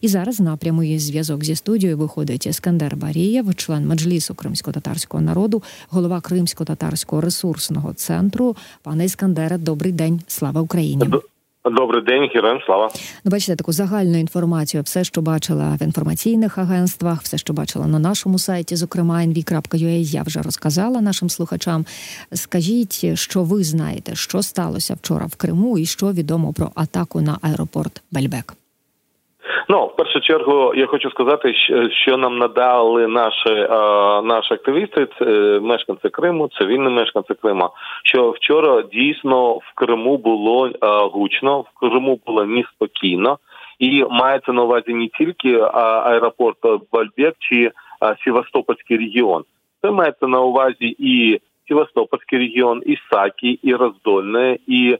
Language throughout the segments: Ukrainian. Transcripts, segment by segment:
І зараз на прямий зв'язок зі студією виходить Ескандер Барієв, член меджлісу кримсько-татарського народу, голова Кримсько-татарського ресурсного центру. Пане Іскандере, добрий день, слава Україні. Добрий день, героям слава. Ну, бачите таку загальну інформацію. Все, що бачила в інформаційних агентствах, все, що бачила на нашому сайті, зокрема nv.ua, я вже розказала нашим слухачам. Скажіть, що ви знаєте, що сталося вчора в Криму, і що відомо про атаку на аеропорт Бельбек. Ну, в першу чергу, я хочу сказати, що нам надали наші е, наші активісти, це мешканці Криму, цивільні мешканці Криму. Що вчора дійсно в Криму було е, гучно, в Криму було неспокійно, і мається на увазі не тільки е, аеропорт Бальбек чи Севастопольський регіон, це мається на увазі і Севастопольський регіон, і Сакі, і Роздольне, і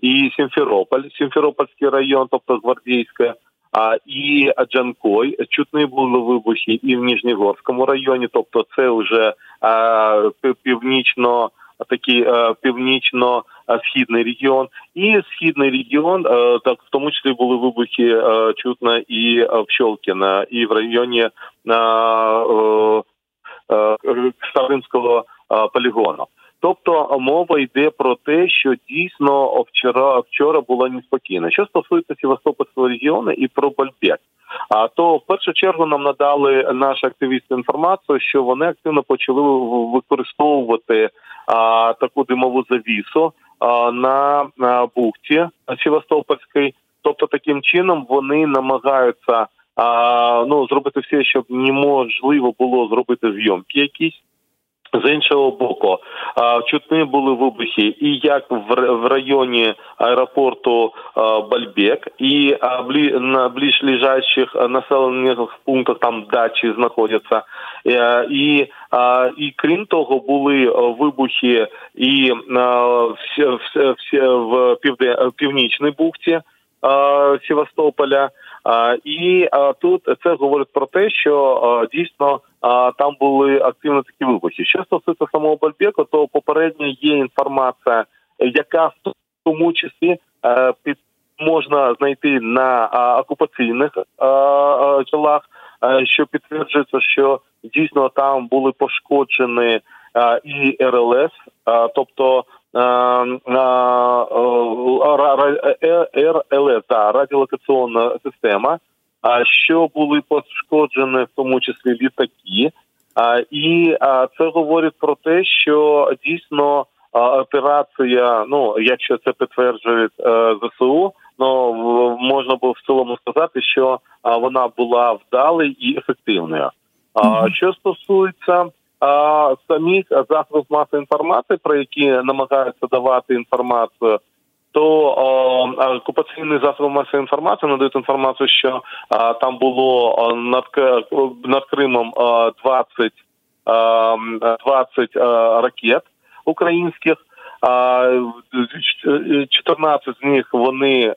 і Сімферополь, Сімферопольський район, тобто Гвардійське, а і Джанкой. Чутні були вибухи і в Ніжнігорському районі, тобто це вже а, північно такий північно-східний регіон, і східний регіон, так в тому числі були вибухи чутно і в Щолкіна, і в районі Старинського полігону. Тобто мова йде про те, що дійсно вчора вчора було неспокійно. Що стосується Севастопольського регіону і про Бальбек, а то в першу чергу нам надали наші активісти інформацію, що вони активно почали використовувати а, таку димову завісу а, на, на бухті Севастопольській. Тобто, таким чином вони намагаються а, ну зробити все, щоб неможливо було зробити зйомки якісь. З іншого боку, чутні були вибухи, і як в районі аеропорту Бальбек, і на ближ населених пунктах там дачі знаходяться, і і крім того, були вибухи і в північній бухті Севастополя. І тут це говорить про те, що дійсно там були активно такі вибухи. Що стосується самого Бальбеку, то попередньо є інформація, яка в тому числі е, під можна знайти на окупаційних тілах, е, що підтверджується, що дійсно там були пошкоджені і РЛС, тобто РЛС, та радіолокаційна система а що були пошкоджені в тому числі літаки. І це говорить про те, що дійсно операція, ну якщо це підтверджує е, ЗСУ, ну можна було в цілому сказати, що вона була вдалою і ефективною. А що стосується а, самих засобів масової інформації, про які намагаються давати інформацію то окупаційні засоби масової інформації надають інформацію, що а, там було над над Кримом 20 20 ракет українських. 14 з них вони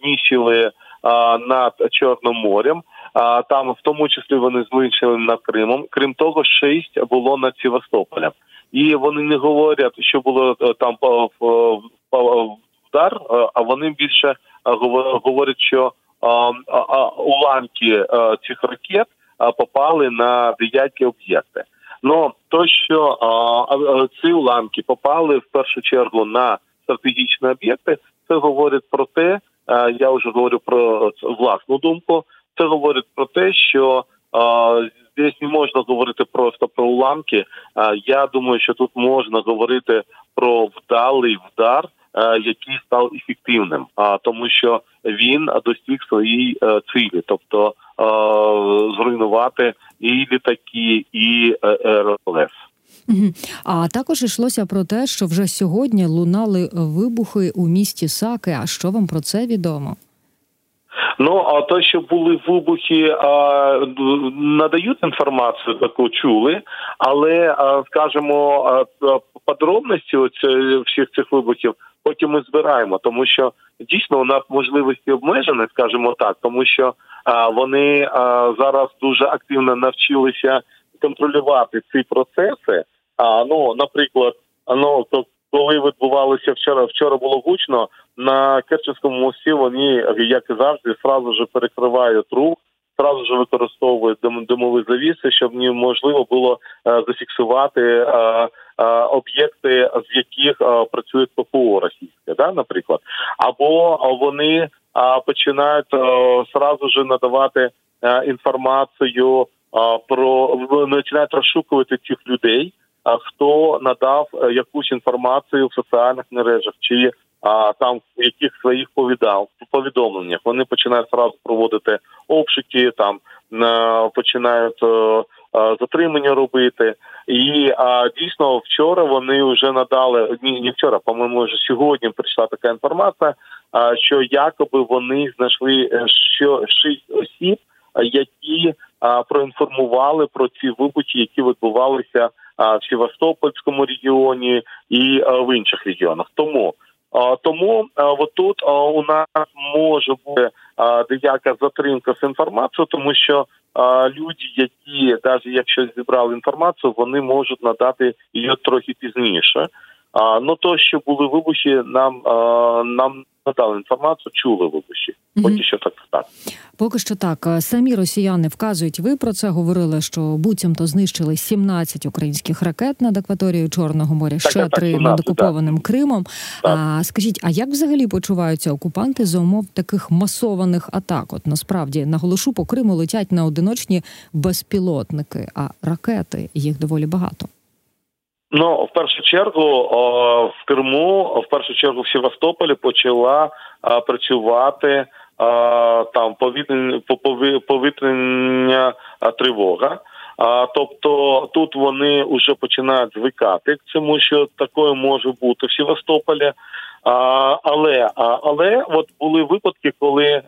знищили над Чорним морем. Там в тому числі вони знищили над Кримом. Крім того, 6 було над Севастополем. І вони не говорять, що було е, там в удар, е, а вони більше е, говорять, що е, уламки цих ракет попали на деякі об'єкти. Ну то, що ці уламки попали в першу чергу на стратегічні об'єкти, це говорить про те, я вже говорю про власну думку. Це говорить про те, що здесь не можна говорити просто про уламки. Я думаю, що тут можна говорити про вдалий вдар Е, який став ефективним, а тому, що він достиг своєї е, цілі, тобто е, зруйнувати і літаки, і РЛС. А також йшлося про те, що вже сьогодні лунали вибухи у місті Саки. А що вам про це відомо? Ну а то, що були вибухи, надають інформацію таку чули, але скажімо, подробності всіх цих вибухів потім ми збираємо, тому що дійсно у нас можливості обмежені, скажімо так, тому що а, вони а, зараз дуже активно навчилися контролювати ці процеси. А ну, наприклад, ну то коли відбувалося вчора, вчора було гучно на Керченському мості. Вони як і завжди, сразу ж перекривають рух, сразу ж використовують димові завіси, щоб неможливо було е, зафіксувати е, е, об'єкти, з яких працює ППО російське, да, наприклад, або вони починають сразу ж надавати інформацію про починають розшукувати цих людей хто надав якусь інформацію в соціальних мережах, чи а там в яких своїх повідав повідомленнях вони починають зразу проводити обшуки, там починають е, затримання робити. І а, дійсно вчора вони вже надали ні, не вчора, по-моєму, вже сьогодні прийшла така інформація, а, що якоби вони знайшли е, що шість осіб, які а, проінформували про ці вибухи, які відбувалися в Севастопольському регіоні і в інших регіонах. Тому тому отут у нас може бути деяка затримка з інформацією, тому що люди, які навіть якщо зібрали інформацію, вони можуть надати її трохи пізніше. Ну то, що були вибухи, нам нам надали інформацію, чули вибухи. Поки що так так. Поки що так. Самі росіяни вказують. Ви про це говорили, що буцімто знищили 17 українських ракет над акваторією Чорного моря, так, ще три над окупованим так. Кримом. Так. А скажіть, а як взагалі почуваються окупанти за умов таких масованих атак? От насправді наголошу по Криму летять на одиночні безпілотники, а ракети їх доволі багато. Ну, в першу чергу в Криму, в першу чергу в Севастополі почала працювати там повітряна тривога. Тобто тут вони вже починають звикати к цьому, що такое може бути в Севастополі. А, але але от були випадки, коли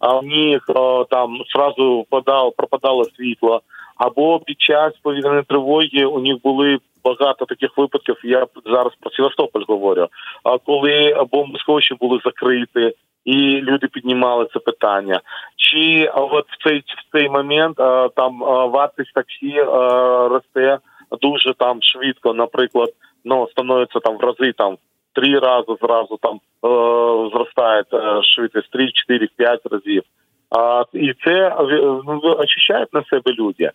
в них там зразу впадало, пропадало світло, або під час повітряної тривоги у них були багато таких випадків. Я зараз про Севастополь говорю. А коли бомбосховища були закриті, і люди піднімали це питання, чи от в цей в цей момент там вартість таксі росте дуже там швидко, наприклад, ну становиться там в рази там. Три рази зразу там е, зростає е, швидкість 3, 4, 5 разів. А, І це ну, очищають на себе люди.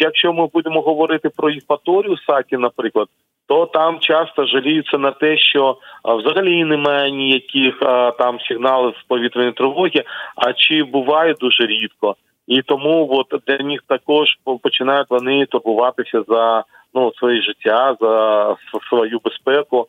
Якщо ми будемо говорити про Євпаторію Сакі, наприклад, то там часто жаліються на те, що взагалі немає ніяких там сигналів з повітряної тривоги, а чи буває дуже рідко, і тому от для них також починають вони турбуватися за ну своє життя, за свою безпеку.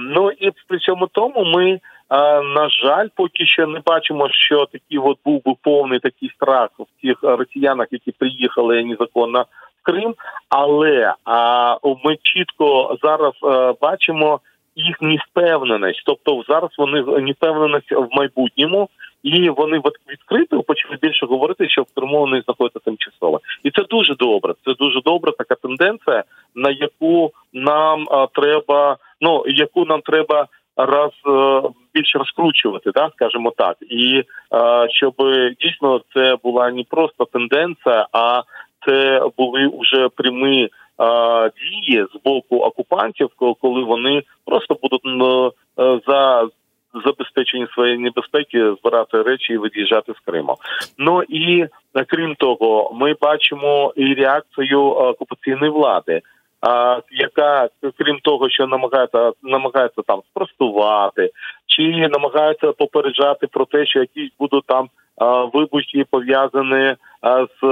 Ну і при цьому тому ми. На жаль, поки що не бачимо, що такий от був би повний такий страх в тих росіянах, які приїхали незаконно в Крим. Але а, ми чітко зараз а, бачимо їх невпевненість. Тобто зараз вони невпевненість в майбутньому, і вони відкрито почали більше говорити, що в Криму вони знаходяться тимчасово, і це дуже добре. Це дуже добра така тенденція, на яку нам а, треба, ну яку нам треба раз е, більше розкручувати, да, скажімо так, і е, щоб дійсно це була не просто тенденція, а це були вже прямі е, дії з боку окупантів, коли вони просто будуть за забезпечення своєї небезпеки збирати речі і від'їжджати з Криму. Ну і крім того, ми бачимо і реакцію окупаційної влади яка крім того, що намагається намагається там спростувати, чи намагається попереджати про те, що якісь будуть там вибухи пов'язані з,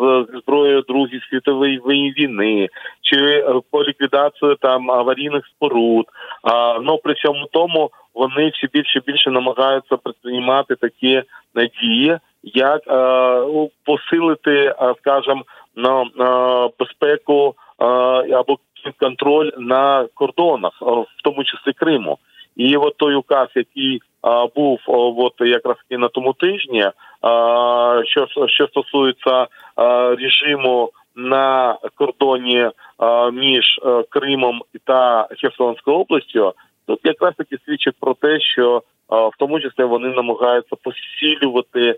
з зброєю Другої світової війни, чи е, по ліквідацію там аварійних споруд. А, ну при цьому тому вони все більше більше намагаються предприймати такі надії, як а, е, посилити, скажімо, на, на безпеку або контроль на кордонах, в тому числі Криму. І от той указ, який був от якраз і на тому тижні, що що стосується режиму на кордоні між Кримом та Херсонською областю, тут якраз таки свідчить про те, що в тому числі вони намагаються посилювати,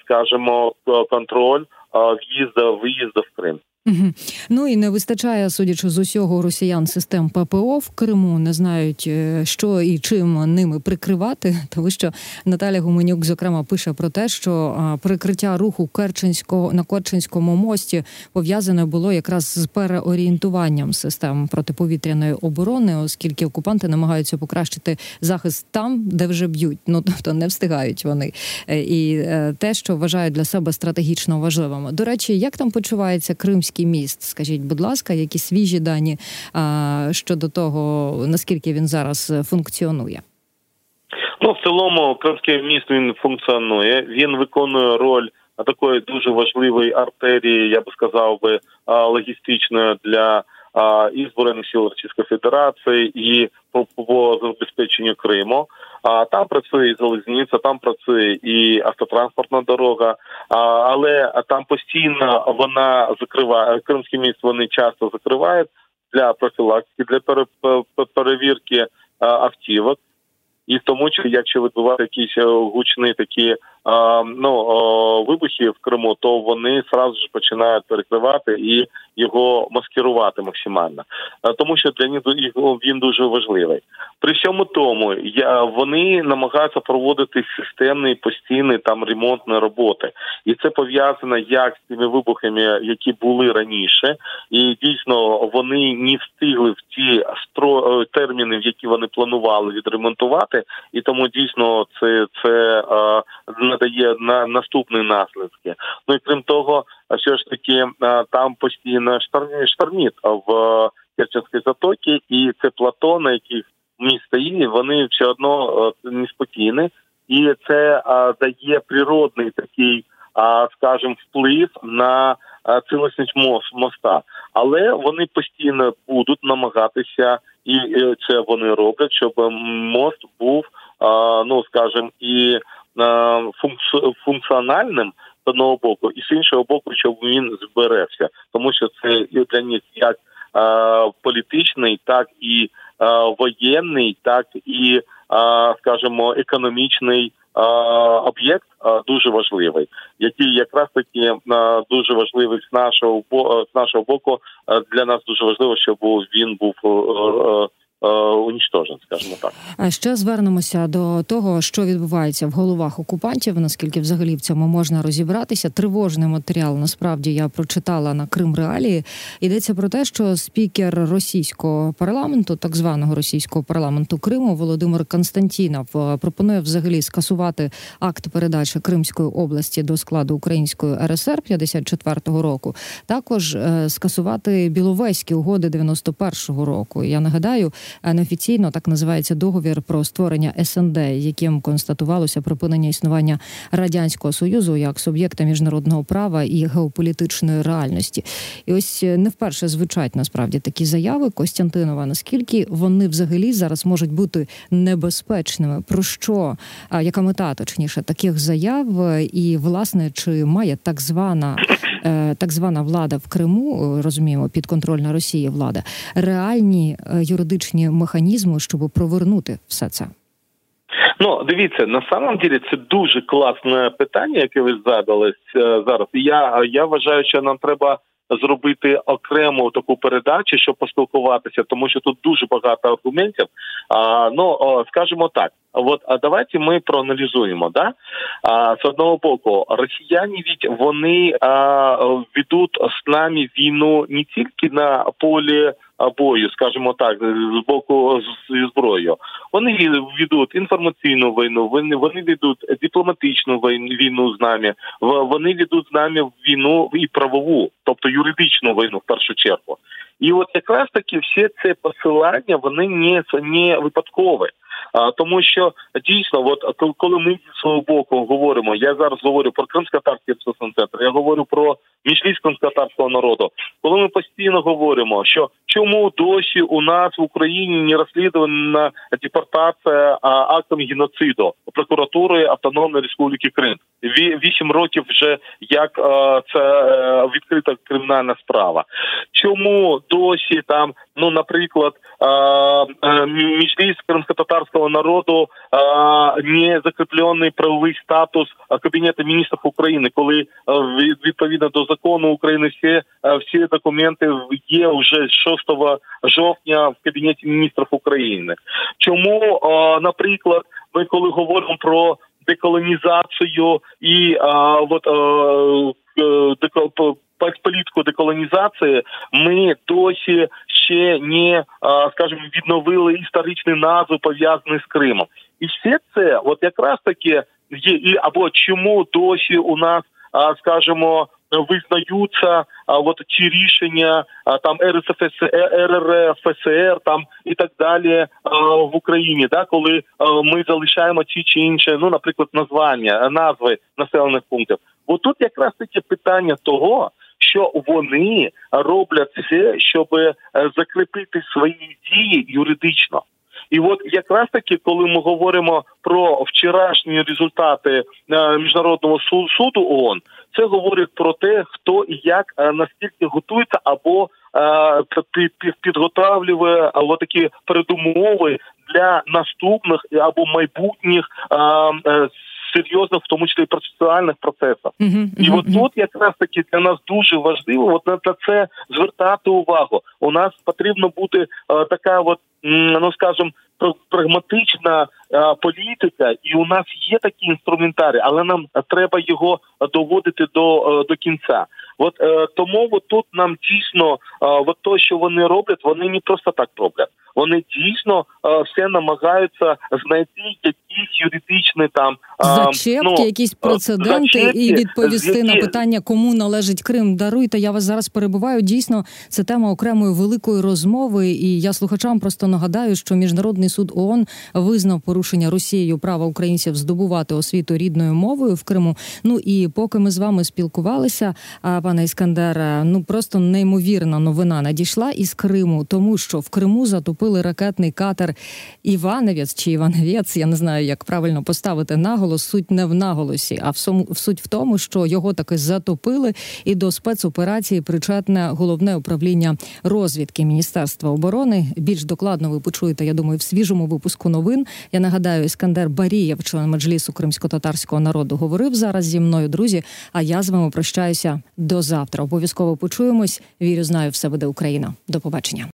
скажімо, контроль в'їзду виїзду в Крим. Ну і не вистачає, судячи з усього росіян систем ППО в Криму, не знають, е, що і чим ними прикривати. Тому що Наталя Гуменюк, зокрема, пише про те, що прикриття руху Керченського на Керченському мості пов'язане було якраз з переорієнтуванням систем протиповітряної оборони, оскільки окупанти намагаються покращити захист там, де вже б'ють. Ну тобто не встигають вони. Е, і е, те, що вважають для себе стратегічно важливим. До речі, як там почувається Кримський Кримський міст. Скажіть, будь ласка, які свіжі дані а, щодо того, наскільки він зараз функціонує? Ну, в цілому, Кримський міст він функціонує. Він виконує роль такої дуже важливої артерії, я би сказав би, логістичної для і збройних сил Російської Федерації, і по, по забезпеченню Криму. А там працює і залізниця, там працює і автотранспортна дорога, а, але там постійно вона закриває кримський міст. Вони часто закривають для профілактики, для перевірки автівок. І тому якщо відбувати якісь е, гучні такі ну вибухи в Криму, то вони сразу ж починають перекривати і його маскирувати максимально, тому що для них він дуже важливий. При всьому тому я вони намагаються проводити системні постійні там ремонтні роботи, і це пов'язано як з тими вибухами, які були раніше, і дійсно вони не встигли в ті стро е, терміни, в які вони планували відремонтувати, і тому дійсно це це надає на наступні наслідки. Ну і крім того, все ж таки там постійно шторміт в Керченській затокі, і це плато, на яких міст стоїть, вони все одно неспокійні, і це дає природний такий, скажімо, вплив на цілісність моста. Але вони постійно будуть намагатися, і це вони роблять, щоб мост був, ну скажімо, і функціональним з одного боку, і з іншого боку, щоб він зберегся, тому що це для них як політичний, так і воєнний, так і скажімо, економічний об'єкт дуже важливий, який якраз таки дуже важливий з нашого з нашого боку. Для нас дуже важливо, щоб він був Е, унічтожен, скажімо так. А ще звернемося до того, що відбувається в головах окупантів. Наскільки взагалі в цьому можна розібратися? Тривожний матеріал насправді я прочитала на Крим Реалії. Йдеться про те, що спікер російського парламенту, так званого російського парламенту Криму, Володимир Константінов, е, пропонує взагалі скасувати акт передачі Кримської області до складу Української РСР 54-го року. Також е, скасувати Біловезькі угоди 91-го року. Я нагадаю неофіційно так називається договір про створення СНД, яким констатувалося припинення існування радянського союзу як суб'єкта міжнародного права і геополітичної реальності. І ось е, не вперше звучать насправді такі заяви Костянтинова. Наскільки вони взагалі зараз можуть бути небезпечними? Про що яка мета точніше таких заяв? І власне чи має так звана Е, так звана влада в Криму, е, розуміємо, підконтрольна Росії влада, реальні е, юридичні механізми, щоб провернути все це. Ну, дивіться, на самом деле це дуже класне питання, яке ви задали зараз. Я я вважаю, що нам треба зробити окрему таку передачу, щоб поспілкуватися, тому що тут дуже багато аргументів. А, Ну скажімо так, от а давайте ми проаналізуємо. Да? А, З одного боку, росіяни від вони а, ведуть з нами війну не тільки на полі бою, скажімо так, з боку зі зброєю. Вони ведуть інформаційну війну, вони вони ведуть дипломатичну війну з нами. Вони ведуть з нами війну і правову, тобто юридичну війну в першу чергу. І от якраз таки всі ці посилання вони не не випадкові. А тому, що дійсно, от коли ми з свого боку говоримо, я зараз говорю про кримсько-татарський центр, я говорю про міжлість кримсько-татарського народу. Коли ми постійно говоримо, що чому досі у нас в Україні не розслідувана депортація актом геноциду прокуратури Автономної Республіки Крим, вісім років вже як це е, відкрита кримінальна справа. Чому досі там ну, наприклад, міжліс кримсько-татарського народу не закріплений правовий статус Кабінету міністрів України, коли відповідно до закону України всі всі документи є вже 6 жовтня в Кабінеті міністрів України. Чому, наприклад, ми коли говоримо про деколонізацію і от, політику деколонізації ми досі ще не скажімо, відновили історичні назви пов'язані з Кримом, і все це, от якраз таки є і або чому досі у нас скажімо, визнаються а, от ці рішення а, там РСФСР, РРФСР там і так далі а, в Україні, да, коли ми залишаємо ті чи інші, ну, наприклад, названня, назви населених пунктів. Бо тут якраз таке питання того, що вони роблять все, щоб закріпити свої дії юридично. І от якраз таки, коли ми говоримо про вчорашні результати міжнародного суду ООН, це говорить про те, хто і як наскільки готується або підготавлює або такі передумови для наступних або майбутніх серйозних, в тому числі процесуальних процесах. Uh-huh, uh-huh, і от тут якраз таки для нас дуже важливо от на це звертати увагу. У нас потрібно бути е, така, от ну скажем, прагматична е, політика, і у нас є такі інструментарі, але нам треба його доводити до е, до кінця. От е, тому от тут нам дійсно, е, от то, що вони роблять, вони не просто так роблять. Вони дійсно е, все намагаються знайти якісь юридичні там зачепки, ну, якісь прецеденти зачепки, і відповісти які... на питання, кому належить Крим. Даруйте. Я вас зараз перебуваю. Дійсно, це тема окремої великої розмови. І я слухачам просто нагадаю, що міжнародний суд ООН визнав порушення Росією права українців здобувати освіту рідною мовою в Криму. Ну і поки ми з вами спілкувалися, пане Іскандера, ну просто неймовірна новина надійшла із Криму, тому що в Криму затопили ракетний катер Іваневець чи Іваневець. Я не знаю, як правильно поставити наголос. Суть не в наголосі, а в в суть в тому, що його таки затопили, і до спецоперації причетне головне управління розвідки Міністерства оборони. Більш докладно ви почуєте, я думаю, в свіжому випуску новин. Я нагадаю, Іскандер Барієв, член меджлісу кримсько-татарського народу, говорив зараз зі мною, друзі. А я з вами прощаюся до завтра. Обов'язково почуємось. Вірю, знаю, все буде Україна. До побачення.